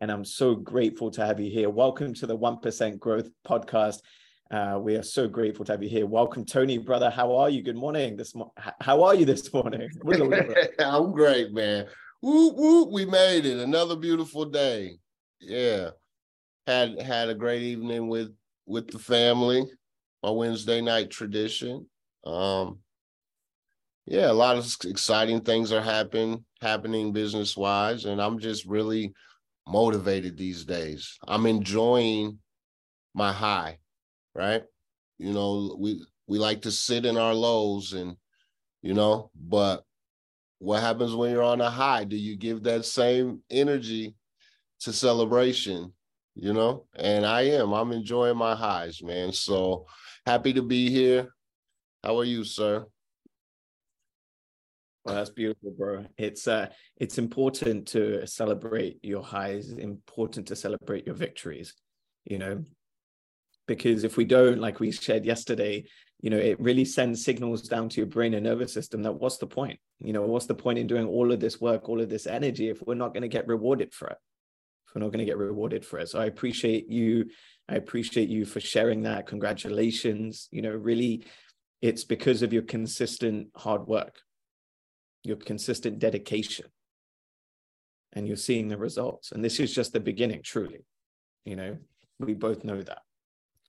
and I'm so grateful to have you here. Welcome to the 1% Growth Podcast. Uh, we are so grateful to have you here. Welcome, Tony, brother. How are you? Good morning. This mo- how are you this morning? I'm great, man. We made it. Another beautiful day. Yeah, had had a great evening with with the family. My Wednesday night tradition. Um, yeah, a lot of exciting things are happening happening business wise, and I'm just really motivated these days. I'm enjoying my high, right? You know, we we like to sit in our lows and you know, but what happens when you're on a high? Do you give that same energy to celebration? You know, and I am. I'm enjoying my highs, man. So happy to be here. How are you, sir? Well, that's beautiful, bro. It's uh, it's important to celebrate your highs. Important to celebrate your victories. You know, because if we don't, like we shared yesterday, you know, it really sends signals down to your brain and nervous system that what's the point? You know, what's the point in doing all of this work, all of this energy, if we're not going to get rewarded for it? If we're not going to get rewarded for it. So I appreciate you. I appreciate you for sharing that. Congratulations. You know, really, it's because of your consistent hard work your consistent dedication. And you're seeing the results. And this is just the beginning truly. You know we both know that.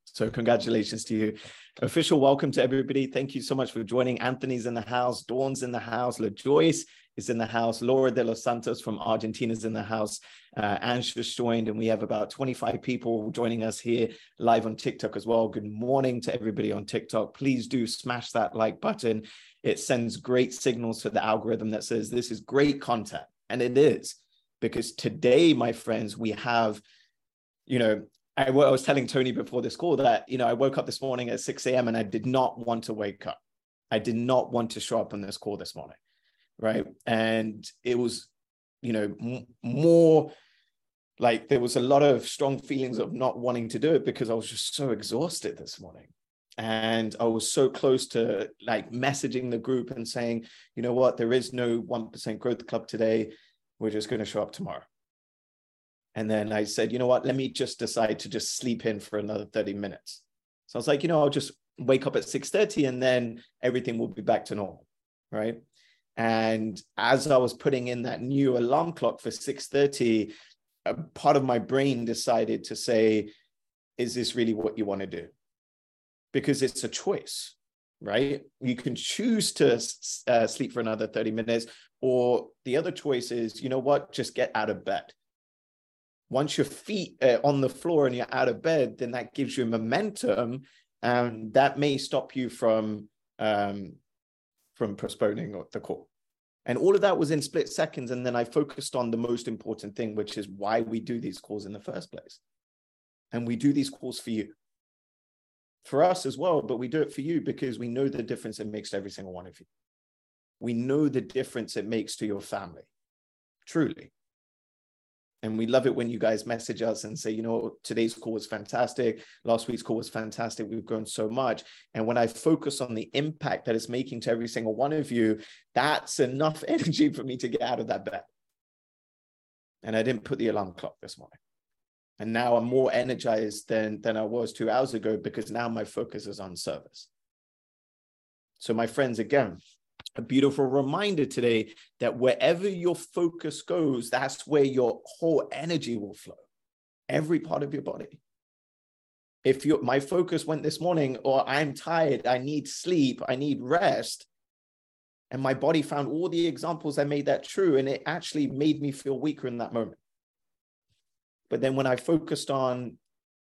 So congratulations to you. Official welcome to everybody. Thank you so much for joining. Anthony's in the house. Dawn's in the house. Lajoyce is in the house. Laura de los santos from argentina is in the house. Uh, ange just joined and we have about 25 people joining us here live on tiktok as well. Good morning to everybody on tiktok. Please do smash that like button it sends great signals to the algorithm that says this is great content. And it is because today, my friends, we have, you know, I, was telling Tony before this call that, you know, I woke up this morning at 6 a.m. and I did not want to wake up. I did not want to show up on this call this morning. Right. And it was, you know, m- more like there was a lot of strong feelings of not wanting to do it because I was just so exhausted this morning and I was so close to like messaging the group and saying, you know what, there is no 1% growth club today. We're just going to show up tomorrow. And then I said, you know what, let me just decide to just sleep in for another 30 minutes. So I was like, you know, I'll just wake up at 6:30 and then everything will be back to normal. Right. And as I was putting in that new alarm clock for 6:30, a part of my brain decided to say, is this really what you want to do? Because it's a choice, right? You can choose to uh, sleep for another 30 minutes, or the other choice is, you know what, just get out of bed. Once your feet are on the floor and you're out of bed, then that gives you momentum, and that may stop you from um, from postponing the call. And all of that was in split seconds. And then I focused on the most important thing, which is why we do these calls in the first place. And we do these calls for you for us as well, but we do it for you because we know the difference it makes to every single one of you. We know the difference it makes to your family, truly. And we love it when you guys message us and say, you know, today's call was fantastic. Last week's call was fantastic. We've grown so much. And when I focus on the impact that it's making to every single one of you, that's enough energy for me to get out of that bed. And I didn't put the alarm clock this morning and now i'm more energized than than i was two hours ago because now my focus is on service. So my friends again a beautiful reminder today that wherever your focus goes that's where your whole energy will flow. Every part of your body. If you my focus went this morning or i'm tired. I need sleep. I need rest. And my body found all the examples that made that true and it actually made me feel weaker in that moment but then when I focused on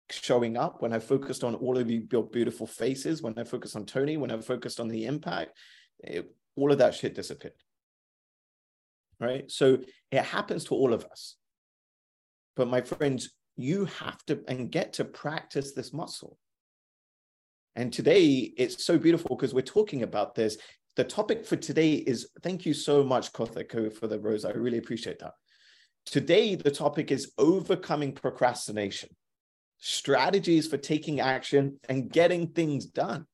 showing up, when I focused on all of you beautiful faces, when I focused on Tony, when I focused on the impact, it, all of that shit disappeared. Right. So it happens to all of us. But my friends, you have to and get to practice this muscle. And today it's so beautiful because we're talking about this. The topic for today is thank you so much, Kothiko, for the rose. I really appreciate that. Today, the topic is overcoming procrastination, strategies for taking action and getting things done.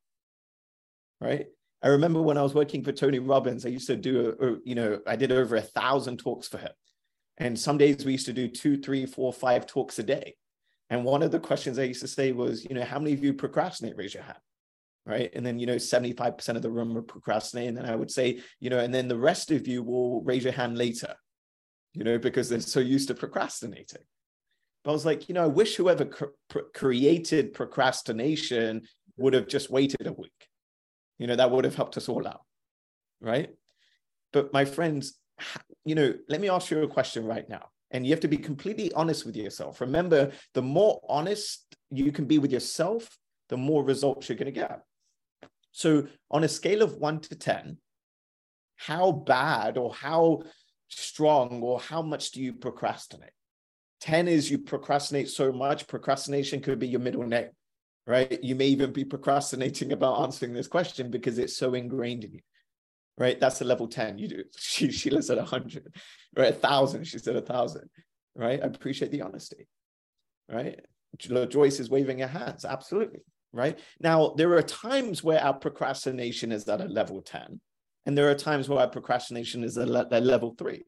Right. I remember when I was working for Tony Robbins, I used to do, a, you know, I did over a thousand talks for him. And some days we used to do two, three, four, five talks a day. And one of the questions I used to say was, you know, how many of you procrastinate? Raise your hand. Right. And then, you know, 75% of the room would procrastinate. And then I would say, you know, and then the rest of you will raise your hand later, you know, because they're so used to procrastinating. But I was like, you know, I wish whoever cr- created procrastination would have just waited a week. You know, that would have helped us all out. Right. But my friends, you know, let me ask you a question right now. And you have to be completely honest with yourself. Remember, the more honest you can be with yourself, the more results you're going to get. So, on a scale of one to 10, how bad or how strong or how much do you procrastinate? 10 is you procrastinate so much. Procrastination could be your middle name, right? You may even be procrastinating about answering this question because it's so ingrained in you right? That's a level 10. You do. She, Sheila said 100, right? A thousand. She said a thousand, right? I appreciate the honesty, right? Joyce is waving her hands. Absolutely, right? Now, there are times where our procrastination is at a level 10, and there are times where procrastination is at a level three.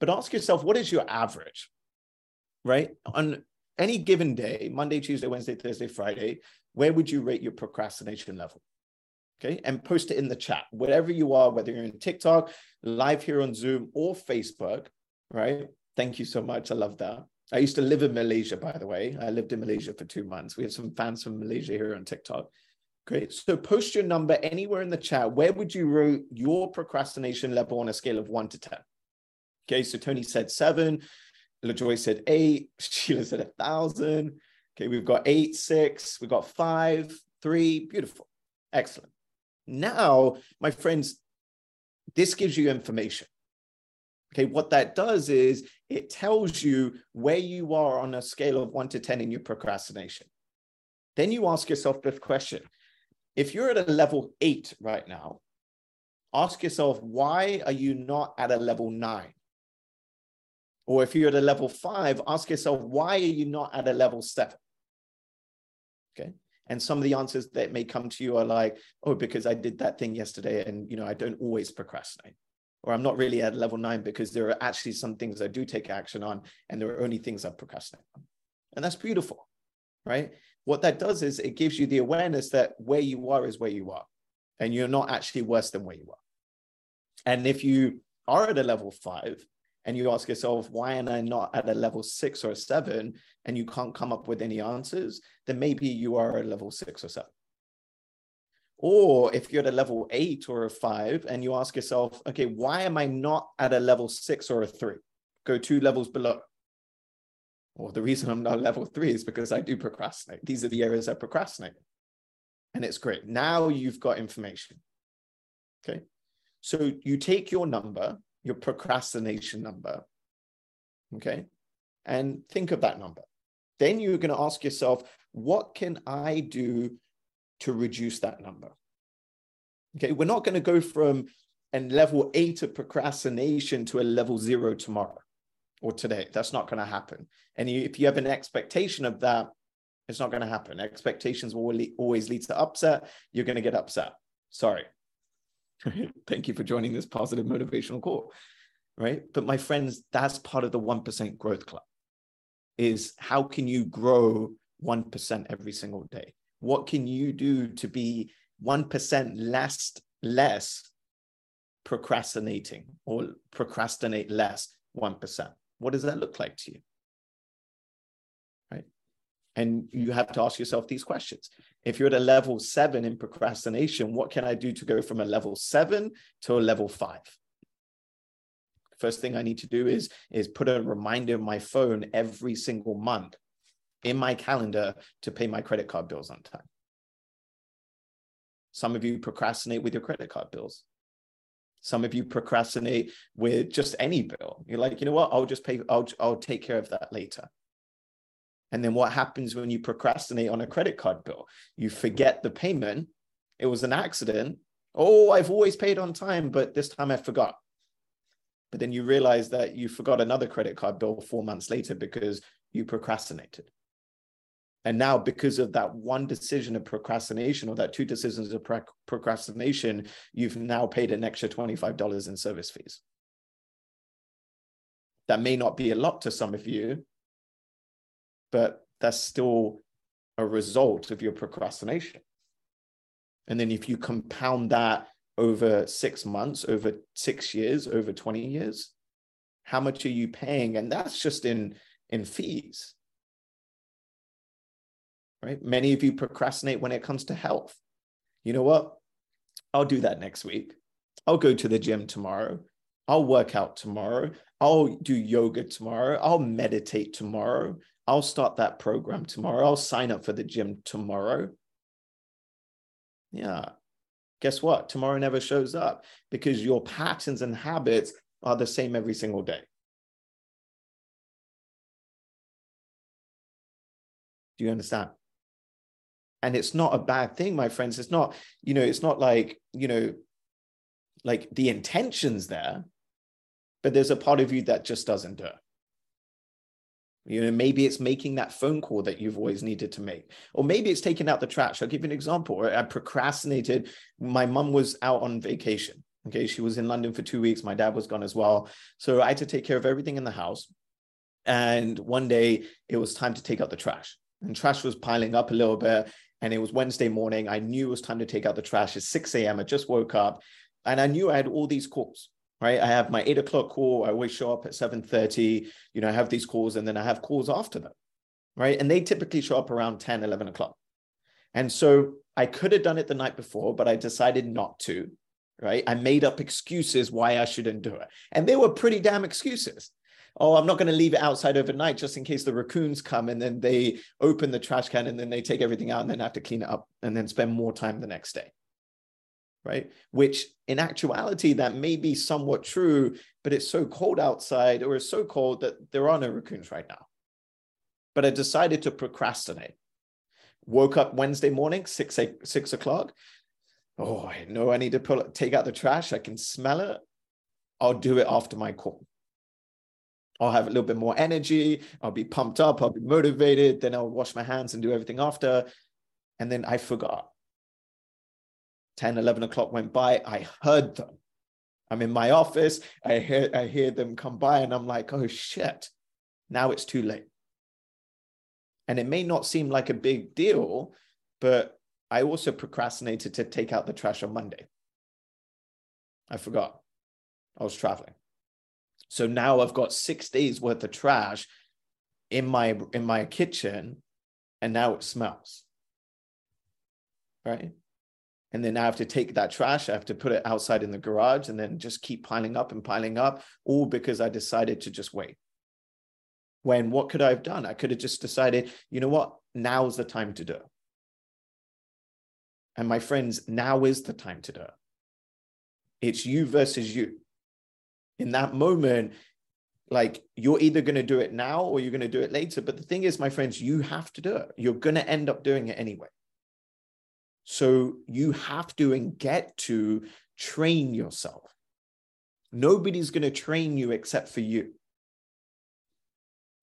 But ask yourself, what is your average, right? On any given day, Monday, Tuesday, Wednesday, Thursday, Friday, where would you rate your procrastination level? okay? And post it in the chat. Wherever you are whether you're in tiktok live here on zoom or facebook right? Thank you so much. I love that. I used to live in malaysia by the way. I lived in malaysia for two months. We have some fans from malaysia here on tiktok great so post your number anywhere in the chat where would you rate your procrastination level on a scale of 1 to 10 okay so tony said 7 lajoy said 8 sheila said a thousand okay we've got 8 6 we've got 5 3 beautiful excellent now, my friends, this gives you information. Okay, what that does is it tells you where you are on a scale of one to 10 in your procrastination. Then you ask yourself this question if you're at a level eight right now, ask yourself, why are you not at a level nine? Or if you're at a level five, ask yourself, why are you not at a level seven? Okay. And some of the answers that may come to you are like, oh, because I did that thing yesterday and, you know, I don't always procrastinate. Or I'm not really at level nine because there are actually some things I do take action on and there are only things I procrastinate on. And that's beautiful, right? What that does is it gives you the awareness that where you are is where you are and you're not actually worse than where you are. And if you are at a level five, and you ask yourself, why am I not at a level six or seven? And you can't come up with any answers, then maybe you are at level six or seven. Or if you're at a level eight or a five and you ask yourself, okay, why am I not at a level six or a three? Go two levels below. Or the reason I'm not level three is because I do procrastinate. These are the areas I procrastinate. And it's great. Now you've got information. Okay. So you take your number your procrastination number. Okay. And think of that number. Then you're going to ask yourself, what can I do to reduce that number? Okay. We're not going to go from a level eight of procrastination to a level zero tomorrow or today. That's not going to happen. And you, if you have an expectation of that, it's not going to happen. Expectations will always lead to upset. You're going to get upset. Sorry. Thank you for joining this positive motivational call. Right. But my friends, that's part of the 1% growth club is how can you grow 1% every single day? What can you do to be 1% less, less procrastinating or procrastinate less 1%? What does that look like to you? Right. And you have to ask yourself these questions. If you're at a level seven in procrastination, what can I do to go from a level seven to a level five? First thing I need to do is, is put a reminder in my phone every single month in my calendar to pay my credit card bills on time. Some of you procrastinate with your credit card bills. Some of you procrastinate with just any bill. You're like, you know what? I'll just pay, I'll, I'll take care of that later. And then what happens when you procrastinate on a credit card bill? You forget the payment. It was an accident. Oh, I've always paid on time, but this time I forgot. But then you realize that you forgot another credit card bill four months later because you procrastinated. And now, because of that one decision of procrastination or that two decisions of procrastination, you've now paid an extra $25 in service fees. That may not be a lot to some of you, but that's still a result of your procrastination. And then if you compound that over six months, over six years, over 20 years, how much are you paying? And that's just in, in fees. Right? Many of you procrastinate when it comes to health. You know what? I'll do that next week. I'll go to the gym tomorrow. I'll work out tomorrow. I'll do yoga tomorrow. I'll meditate tomorrow. I'll start that program tomorrow. I'll sign up for the gym tomorrow. Yeah. Guess what? Tomorrow never shows up because your patterns and habits are the same every single day. Do you understand? And it's not a bad thing, my friends. It's not, you know, it's not like, you know, like the intention's there, but there's a part of you that just doesn't do. You know, maybe it's making that phone call that you've always needed to make, or maybe it's taking out the trash. I'll give you an example. I procrastinated. My mum was out on vacation. Okay, she was in London for two weeks. My dad was gone as well, so I had to take care of everything in the house. And one day it was time to take out the trash, and trash was piling up a little bit. And it was Wednesday morning. I knew it was time to take out the trash. It's 6 a.m. I just woke up, and I knew I had all these calls right? I have my eight o'clock call. I always show up at 7.30. You know, I have these calls and then I have calls after them, right? And they typically show up around 10, 11 o'clock. And so I could have done it the night before, but I decided not to, right? I made up excuses why I shouldn't do it. And they were pretty damn excuses. Oh, I'm not going to leave it outside overnight just in case the raccoons come and then they open the trash can and then they take everything out and then have to clean it up and then spend more time the next day right? Which in actuality, that may be somewhat true, but it's so cold outside or it's so cold that there are no raccoons right now. But I decided to procrastinate. Woke up Wednesday morning, six, eight, six o'clock. Oh, I know I need to pull take out the trash. I can smell it. I'll do it after my call. I'll have a little bit more energy. I'll be pumped up. I'll be motivated. Then I'll wash my hands and do everything after. And then I forgot. 10, 11 o'clock went by. I heard them. I'm in my office. I hear, I hear them come by and I'm like, oh shit, now it's too late. And it may not seem like a big deal, but I also procrastinated to take out the trash on Monday. I forgot. I was traveling. So now I've got six days worth of trash in my in my kitchen, and now it smells. Right? and then I have to take that trash, I have to put it outside in the garage and then just keep piling up and piling up, all because I decided to just wait. When what could I have done? I could have just decided, you know what, now's the time to do it. And my friends, now is the time to do it. It's you versus you. In that moment, like you're either going to do it now or you're going to do it later. But the thing is, my friends, you have to do it. You're going to end up doing it anyway. So you have to and get to train yourself. Nobody's going to train you except for you.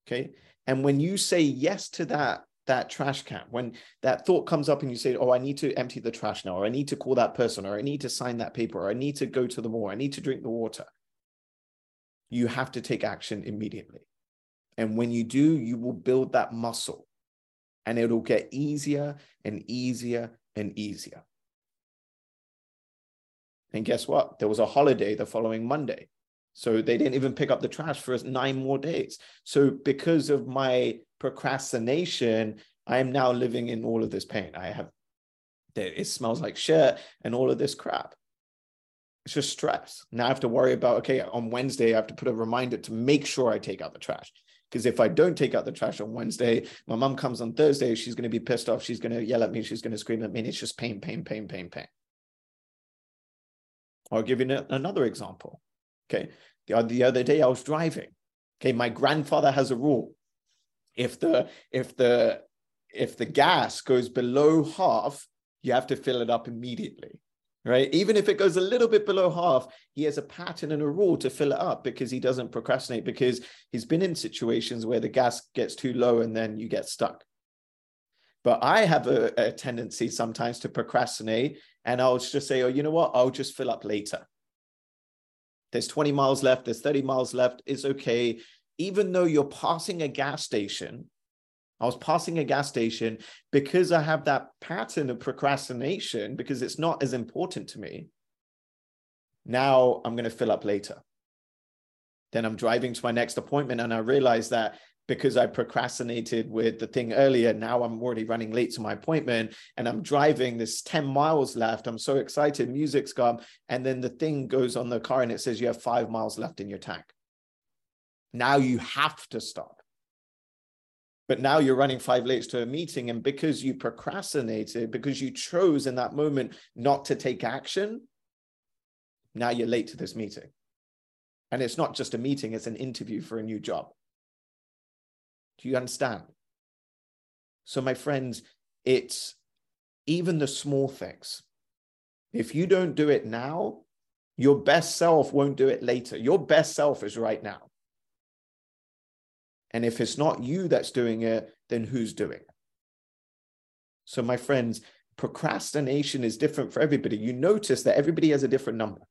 Okay. And when you say yes to that, that trash can, when that thought comes up and you say, Oh, I need to empty the trash now, or I need to call that person, or I need to sign that paper, or I need to go to the mall, I need to drink the water. You have to take action immediately. And when you do, you will build that muscle and it'll get easier and easier and easier. And guess what? There was a holiday the following Monday. So they didn't even pick up the trash for nine more days. So because of my procrastination, I am now living in all of this pain. I have, it smells like shit and all of this crap. It's just stress. Now I have to worry about, okay, on Wednesday, I have to put a reminder to make sure I take out the trash. Because if I don't take out the trash on Wednesday, my mom comes on Thursday, she's going to be pissed off. She's going to yell at me. She's going to scream at me. And it's just pain, pain, pain, pain, pain. I'll give you another example. Okay. The, the other day I was driving. Okay. My grandfather has a rule. if the if the if the gas goes below half you have to fill it up immediately right? Even if it goes a little bit below half he has a pattern and a rule to fill it up because he doesn't procrastinate because he's been in situations where the gas gets too low and then you get stuck. But i have a, a tendency sometimes to procrastinate and i'll just say oh you know what? I'll just fill up later. There's 20 miles left there's 30 miles left it's okay. Even though you're passing a gas station, I was passing a gas station because I have that pattern of procrastination because it's not as important to me. Now I'm going to fill up later. Then I'm driving to my next appointment and I realize that because I procrastinated with the thing earlier, now I'm already running late to my appointment and I'm driving. There's 10 miles left. I'm so excited. Music's gone. And then the thing goes on the car and it says you have five miles left in your tank. Now you have to stop. But now you're running five lates to a meeting, and because you procrastinated, because you chose in that moment not to take action, now you're late to this meeting. And it's not just a meeting, it's an interview for a new job. Do you understand? So, my friends, it's even the small things. If you don't do it now, your best self won't do it later. Your best self is right now. And if it's not you that's doing it, then who's doing it? So, my friends, procrastination is different for everybody. You notice that everybody has a different number,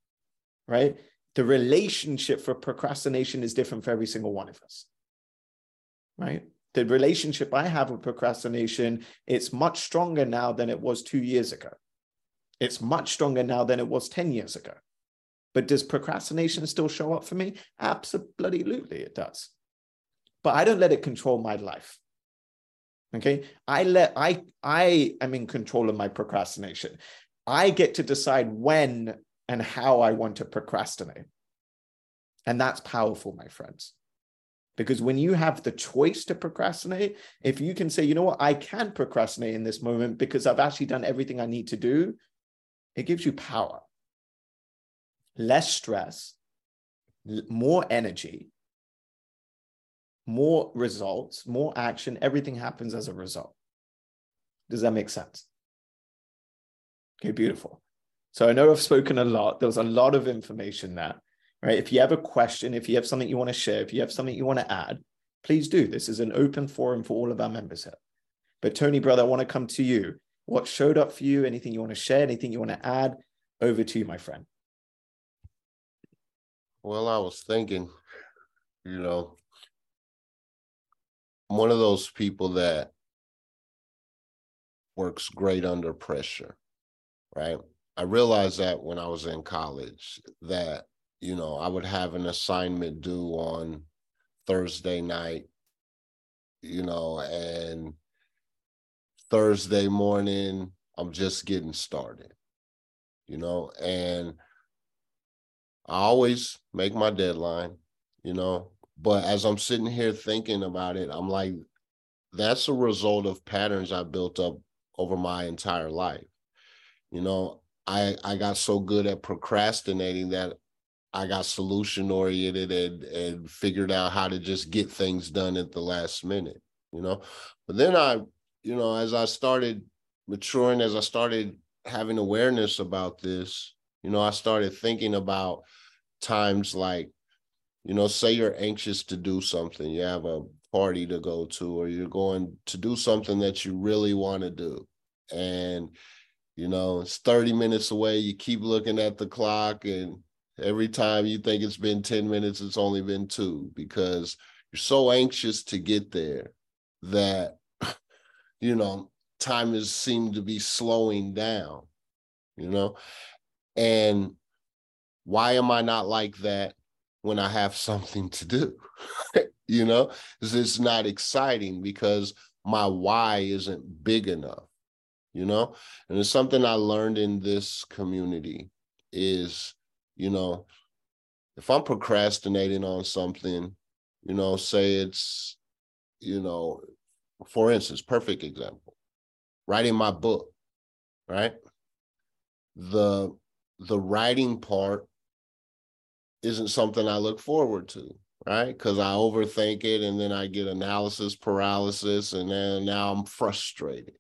right? The relationship for procrastination is different for every single one of us, right? The relationship I have with procrastination, it's much stronger now than it was two years ago. It's much stronger now than it was 10 years ago. But does procrastination still show up for me? Absolutely, it does but I don't let it control my life. Okay. I let I I am in control of my procrastination. I get to decide when and how I want to procrastinate. And that's powerful, my friends. Because when you have the choice to procrastinate, if you can say, you know what, I can procrastinate in this moment because I've actually done everything I need to do, it gives you power, less stress, more energy, more results, more action, everything happens as a result. Does that make sense? Okay, beautiful. So I know I've spoken a lot. There was a lot of information there, right? If you have a question, if you have something you want to share, if you have something you want to add, please do. This is an open forum for all of our members here. But Tony, brother, I want to come to you. What showed up for you? Anything you want to share? Anything you want to add? Over to you, my friend. Well, I was thinking, you know, one of those people that works great under pressure, right? I realized that when I was in college that, you know, I would have an assignment due on Thursday night, you know, and Thursday morning, I'm just getting started, you know, and I always make my deadline, you know, but as I'm sitting here thinking about it, I'm like, that's a result of patterns I built up over my entire life. You know, I I got so good at procrastinating that I got solution oriented and and figured out how to just get things done at the last minute, you know. But then I, you know, as I started maturing, as I started having awareness about this, you know, I started thinking about times like you know, say you're anxious to do something, you have a party to go to, or you're going to do something that you really want to do. And, you know, it's 30 minutes away. You keep looking at the clock, and every time you think it's been 10 minutes, it's only been two because you're so anxious to get there that, you know, time has seemed to be slowing down, you know? And why am I not like that? When I have something to do. you know, it's not exciting because my why isn't big enough, you know? And it's something I learned in this community is, you know, if I'm procrastinating on something, you know, say it's, you know, for instance, perfect example, writing my book, right? The the writing part isn't something I look forward to, right? Because I overthink it and then I get analysis paralysis and then now I'm frustrated,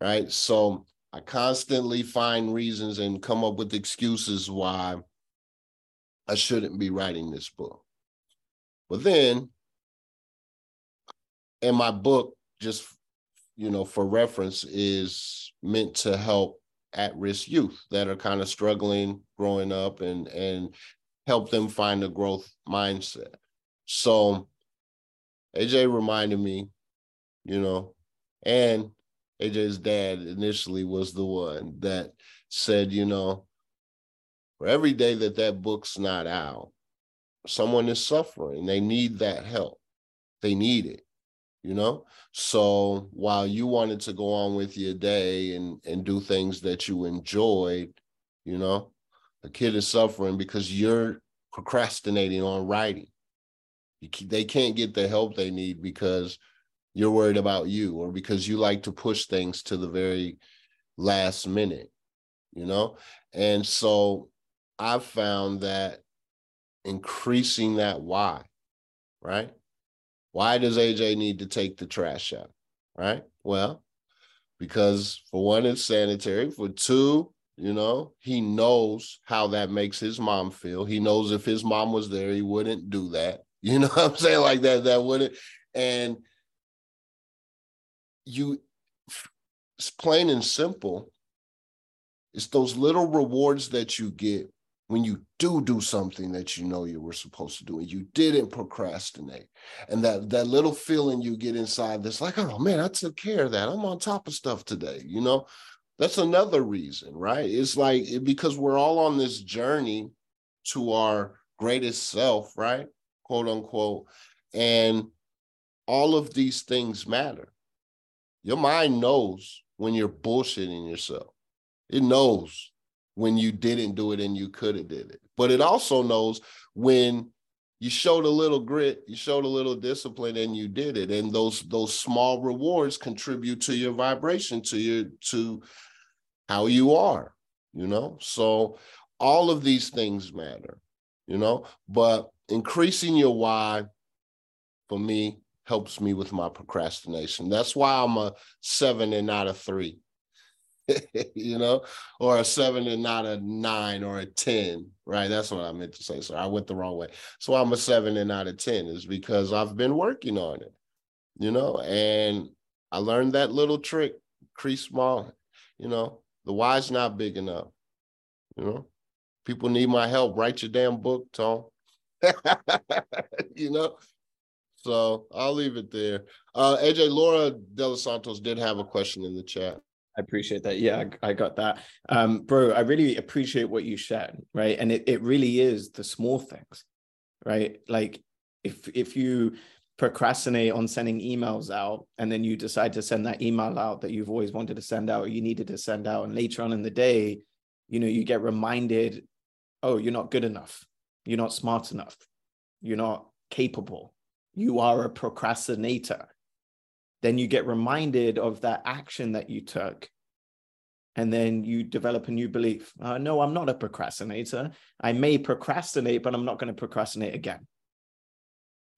right? So I constantly find reasons and come up with excuses why I shouldn't be writing this book. But then, in my book, just you know, for reference, is meant to help at-risk youth that are kind of struggling growing up and and help them find a growth mindset. So AJ reminded me, you know, and AJ's dad initially was the one that said, you know, for every day that that book's not out, someone is suffering. They need that help. They need it, you know? So while you wanted to go on with your day and, and do things that you enjoyed, you know, a kid is suffering because you're procrastinating on writing. They can't get the help they need because you're worried about you or because you like to push things to the very last minute, you know? And so I've found that increasing that why, right? Why does AJ need to take the trash out? Right? Well, because for one, it's sanitary. For two, you know, he knows how that makes his mom feel. He knows if his mom was there, he wouldn't do that. You know what I'm saying? Like that, that wouldn't. And you it's plain and simple it's those little rewards that you get when you do do something that you know you were supposed to do and you didn't procrastinate and that that little feeling you get inside that's like oh man i took care of that i'm on top of stuff today you know that's another reason right it's like because we're all on this journey to our greatest self right quote unquote and all of these things matter your mind knows when you're bullshitting yourself. It knows when you didn't do it and you could have did it. But it also knows when you showed a little grit, you showed a little discipline and you did it. And those those small rewards contribute to your vibration, to your to how you are, you know? So all of these things matter, you know, but increasing your why for me helps me with my procrastination. That's why I'm a seven and not a three, you know, or a seven and not a nine or a 10, right? That's what I meant to say. So I went the wrong way. So I'm a seven and not a 10 is because I've been working on it, you know, and I learned that little trick, crease small, you know, the why's not big enough, you know. People need my help. Write your damn book, Tom. you know, so I'll leave it there. Uh, AJ, Laura De Los Santos did have a question in the chat. I appreciate that. Yeah, I, got that. Um, bro, I really appreciate what you shared, right? And it, it really is the small things, right? Like if if you procrastinate on sending emails out and then you decide to send that email out that you've always wanted to send out or you needed to send out and later on in the day you know you get reminded oh you're not good enough you're not smart enough you're not capable you are a procrastinator. Then you get reminded of that action that you took. And then you develop a new belief. Uh, no, I'm not a procrastinator. I may procrastinate, but I'm not going to procrastinate again.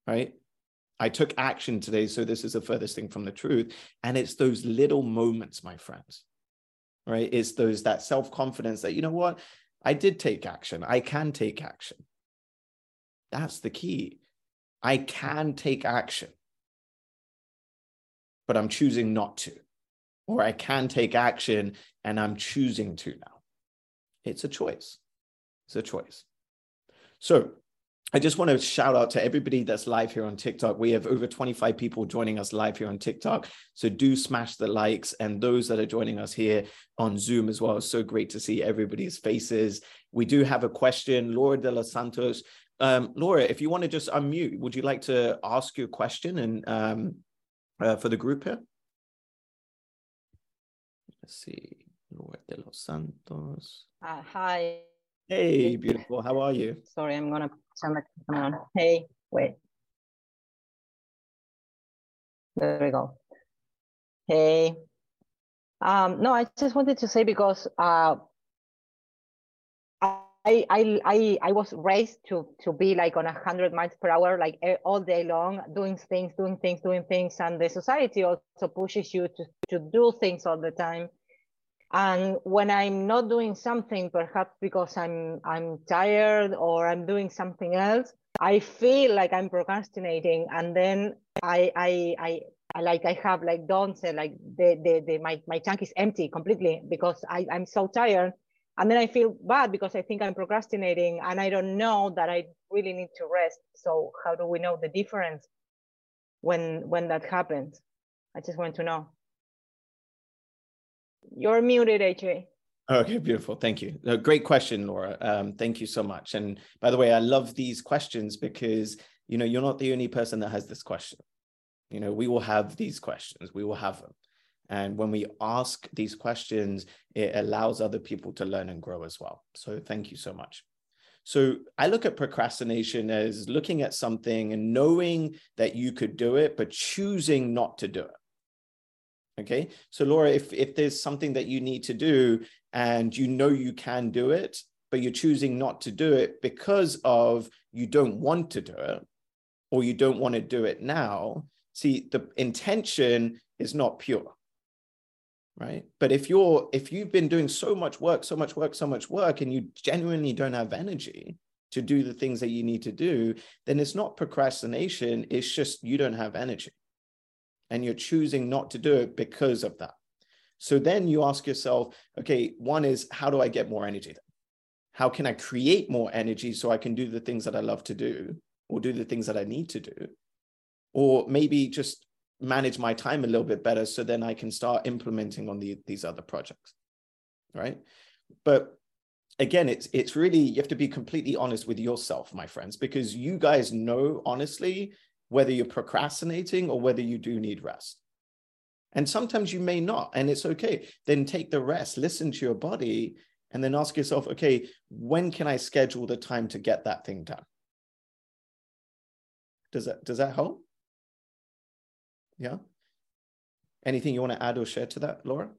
Right? I took action today. So this is the furthest thing from the truth. And it's those little moments, my friends. Right? It's those that self-confidence that, you know what? I did take action. I can take action. That's the key. I can take action, but I'm choosing not to. Or I can take action and I'm choosing to now. It's a choice. It's a choice. So I just want to shout out to everybody that's live here on TikTok. We have over 25 people joining us live here on TikTok. So do smash the likes and those that are joining us here on Zoom as well. so great to see everybody's faces. We do have a question. Laura de los Santos um, Laura, if you want to just unmute, would you like to ask your question and um, uh, for the group here? Let's see, Laura de los Santos. Uh, hi. Hey, beautiful. How are you? Sorry, I'm gonna turn the camera on. Hey, wait. There we go. Hey. Um, no, I just wanted to say because uh, I, I, I, I was raised to, to be like on a hundred miles per hour, like all day long, doing things, doing things, doing things. And the society also pushes you to, to do things all the time. And when I'm not doing something, perhaps because I'm, I'm tired or I'm doing something else, I feel like I'm procrastinating. And then I, I, I, I like I have like Don said, like the, the, the my, my tank is empty completely because I, I'm so tired. And then i feel bad because i think i'm procrastinating and i don't know that i really need to rest. So how do we know the difference when when that happens? I just want to know you're muted aj okay beautiful. Thank you. A great question laura. Um, thank you so much. And by the way i love these questions because you know you're not the only person that has this question. You know we will have these questions. We will have them. And when we ask these questions, it allows other people to learn and grow as well. So thank you so much. So I look at procrastination as looking at something and knowing that you could do it, but choosing not to do it. Okay. So Laura, if, if there's something that you need to do and you know you can do it, but you're choosing not to do it because of you don't want to do it or you don't want to do it now, see, the intention is not pure right but if you're if you've been doing so much work so much work so much work and you genuinely don't have energy to do the things that you need to do then it's not procrastination it's just you don't have energy and you're choosing not to do it because of that so then you ask yourself okay one is how do i get more energy how can i create more energy so i can do the things that i love to do or do the things that i need to do or maybe just manage my time a little bit better so then I can start implementing on the, these other projects. Right. But again, it's it's really you have to be completely honest with yourself, my friends, because you guys know honestly whether you're procrastinating or whether you do need rest. And sometimes you may not, and it's okay. Then take the rest, listen to your body, and then ask yourself, okay, when can I schedule the time to get that thing done? Does that does that help? Yeah. Anything you want to add or share to that, Laura?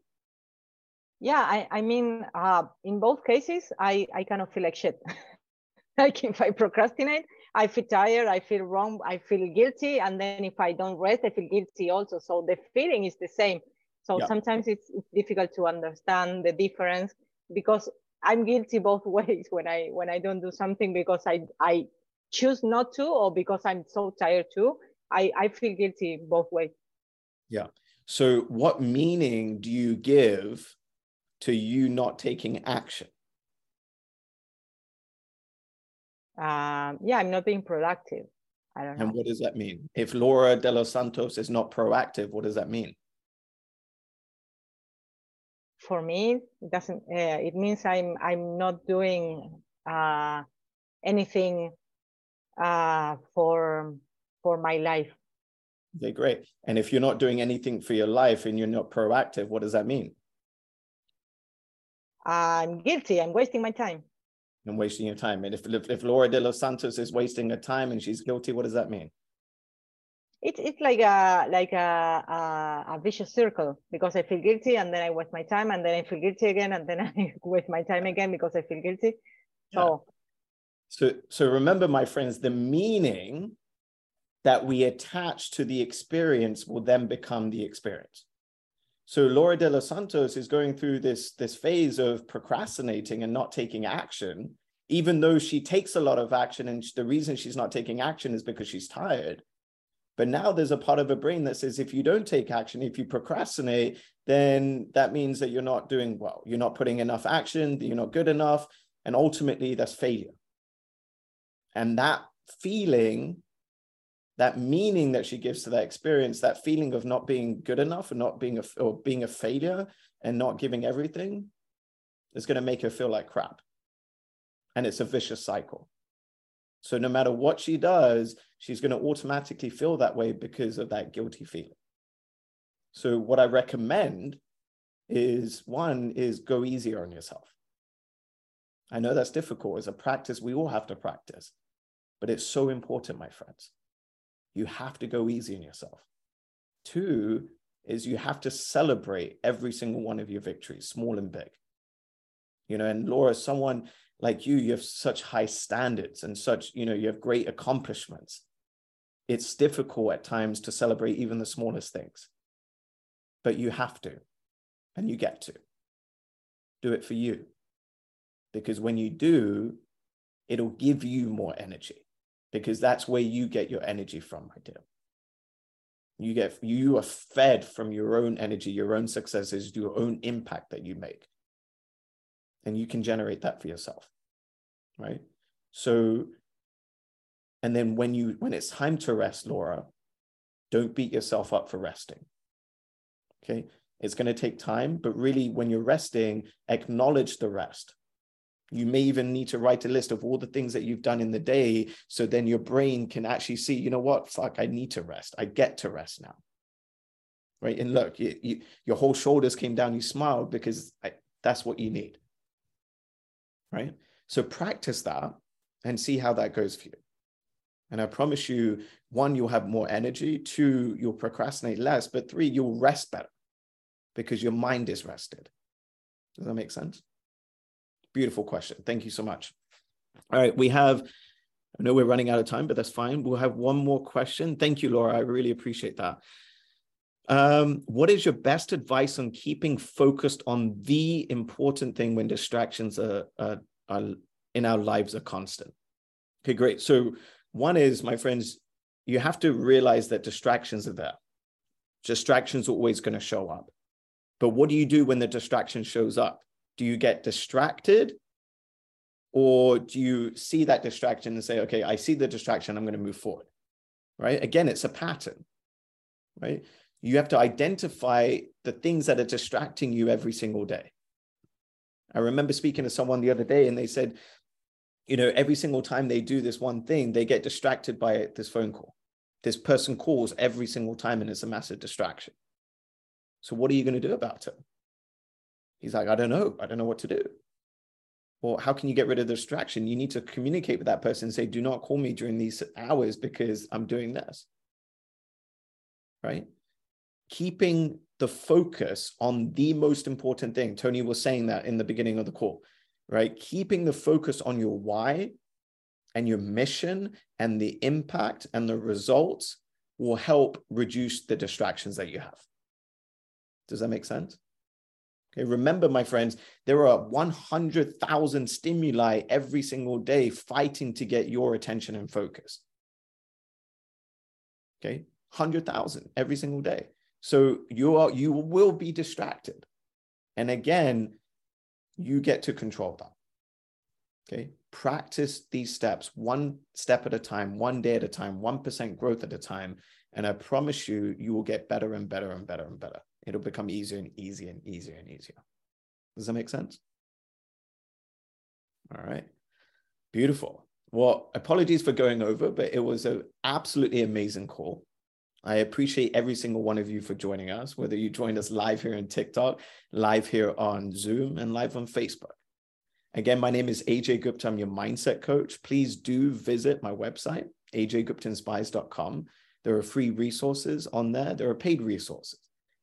Yeah, I, I mean, uh, in both cases, I, I kind of feel like shit. like if I procrastinate, I feel tired, I feel wrong, I feel guilty. And then if I don't rest, I feel guilty also. So the feeling is the same. So yeah. sometimes it's, it's difficult to understand the difference because I'm guilty both ways when I when I don't do something because I I choose not to or because I'm so tired too. I, I feel guilty both ways. Yeah. So, what meaning do you give to you not taking action? Um, yeah, I'm not being productive. I don't know. And what does that mean? If Laura de los Santos is not proactive, what does that mean? For me, it doesn't. Uh, it means I'm I'm not doing uh, anything uh, for for my life. Okay, great. And if you're not doing anything for your life and you're not proactive, what does that mean? I'm guilty. I'm wasting my time. I'm wasting your time. And if, if, if Laura de los Santos is wasting her time and she's guilty, what does that mean? It's it's like a like a, a, a vicious circle because I feel guilty and then I waste my time and then I feel guilty again and then I waste my time again because I feel guilty. So yeah. so so remember, my friends, the meaning that we attach to the experience will then become the experience. So Laura de los Santos is going through this, this phase of procrastinating and not taking action, even though she takes a lot of action. And the reason she's not taking action is because she's tired. But now there's a part of her brain that says if you don't take action, if you procrastinate, then that means that you're not doing well. You're not putting enough action, you're not good enough. And ultimately, that's failure. And that feeling that meaning that she gives to that experience, that feeling of not being good enough and not being a or being a failure and not giving everything, is going to make her feel like crap. And it's a vicious cycle. So no matter what she does, she's going to automatically feel that way because of that guilty feeling. So what I recommend is one is go easier on yourself. I know that's difficult as a practice we all have to practice, but it's so important, my friends you have to go easy on yourself. Two is you have to celebrate every single one of your victories, small and big. You know, and Laura, someone like you, you have such high standards and such, you know, you have great accomplishments. It's difficult at times to celebrate even the smallest things, but you have to, and you get to do it for you. Because when you do, it'll give you more energy because that's where you get your energy from, my dear. You get you are fed from your own energy, your own successes, your own impact that you make. And you can generate that for yourself. Right? So and then when you when it's time to rest, Laura, don't beat yourself up for resting. Okay? It's going to take time, but really when you're resting, acknowledge the rest. You may even need to write a list of all the things that you've done in the day. So then your brain can actually see, you know what? Fuck, I need to rest. I get to rest now. Right. And look, you, you, your whole shoulders came down, you smiled because I, that's what you need. Right. So practice that and see how that goes for you. And I promise you, one, you'll have more energy. Two, you'll procrastinate less. But three, you'll rest better because your mind is rested. Does that make sense? Beautiful question. Thank you so much. All right, we have, I know we're running out of time, but that's fine. We'll have one more question. Thank you, Laura. I really appreciate that. Um, what is your best advice on keeping focused on the important thing when distractions are, are, are in our lives are constant? Okay, great. So one is, my friends, you have to realize that distractions are there. Distractions are always going to show up. But what do you do when the distraction shows up? Do you get distracted? Or do you see that distraction and say okay i see the distraction i'm going to move forward right? Again it's a pattern right? You have to identify the things that are distracting you every single day. I remember speaking to someone the other day and they said you know every single time they do this one thing they get distracted by this phone call. This person calls every single time and it's a massive distraction. So what are you going to do about it He's like, I don't know. I don't know what to do. Well, how can you get rid of the distraction? You need to communicate with that person and say, do not call me during these hours because I'm doing this. Right? Keeping the focus on the most important thing. Tony was saying that in the beginning of the call, right? Keeping the focus on your why and your mission and the impact and the results will help reduce the distractions that you have. Does that make sense? Okay, remember, my friends, there are 100,000 stimuli every single day fighting to get your attention and focus. Okay, 100,000 every single day. So you are you will be distracted. And again, you get to control that. Okay, practice these steps one step at a time, one day at a time, 1% growth at a time. And I promise you, you will get better and better and better and better it'll become easier and easier and easier and easier. Does that make sense? All right. Beautiful. Well, apologies for going over, but it was an absolutely amazing call. I appreciate every single one of you for joining us, whether you joined us live here on TikTok, live here on Zoom, and live on Facebook. Again, my name is AJ Gupta. I'm your mindset coach. Please do visit my website, ajguptainspires.com. There are free resources on there, there are paid resources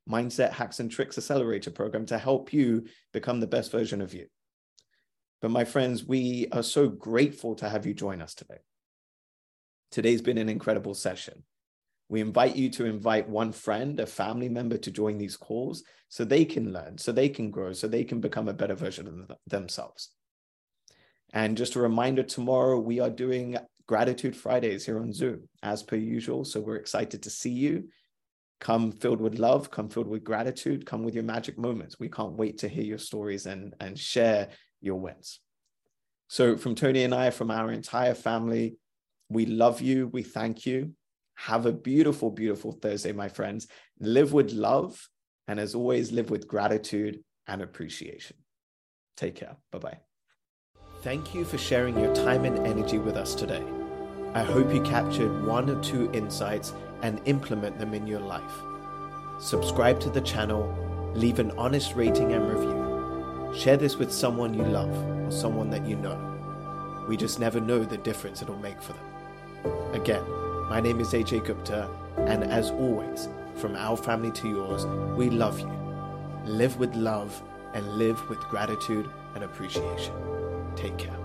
mindset hacks and tricks accelerator program to help you become the best version of you. But my friends, we are so grateful to have you join us today. Today's been an incredible session. We invite you to invite one friend, a family member to join these calls so they can learn, so they can grow, so they can become a better version of themselves. And just a reminder tomorrow, we are doing Gratitude Fridays here on Zoom as per usual. So we're excited to see you come filled with love, come filled with gratitude, come with your magic moments. We can't wait to hear your stories and, and share your wins. So, from Tony and I, from our entire family, we love you. We thank you. Have a beautiful, beautiful Thursday, my friends. Live with love. And as always, live with gratitude and appreciation. Take care. Bye bye. Thank you for sharing your time and energy with us today. I hope you captured one or two insights and implement them in your life. Subscribe to the channel, leave an honest rating and review. Share this with someone you love or someone that you know. We just never know the difference it'll make for them. Again, my name is AJ Gupta, and as always, from our family to yours, we love you. Live with love and live with gratitude and appreciation. Take care.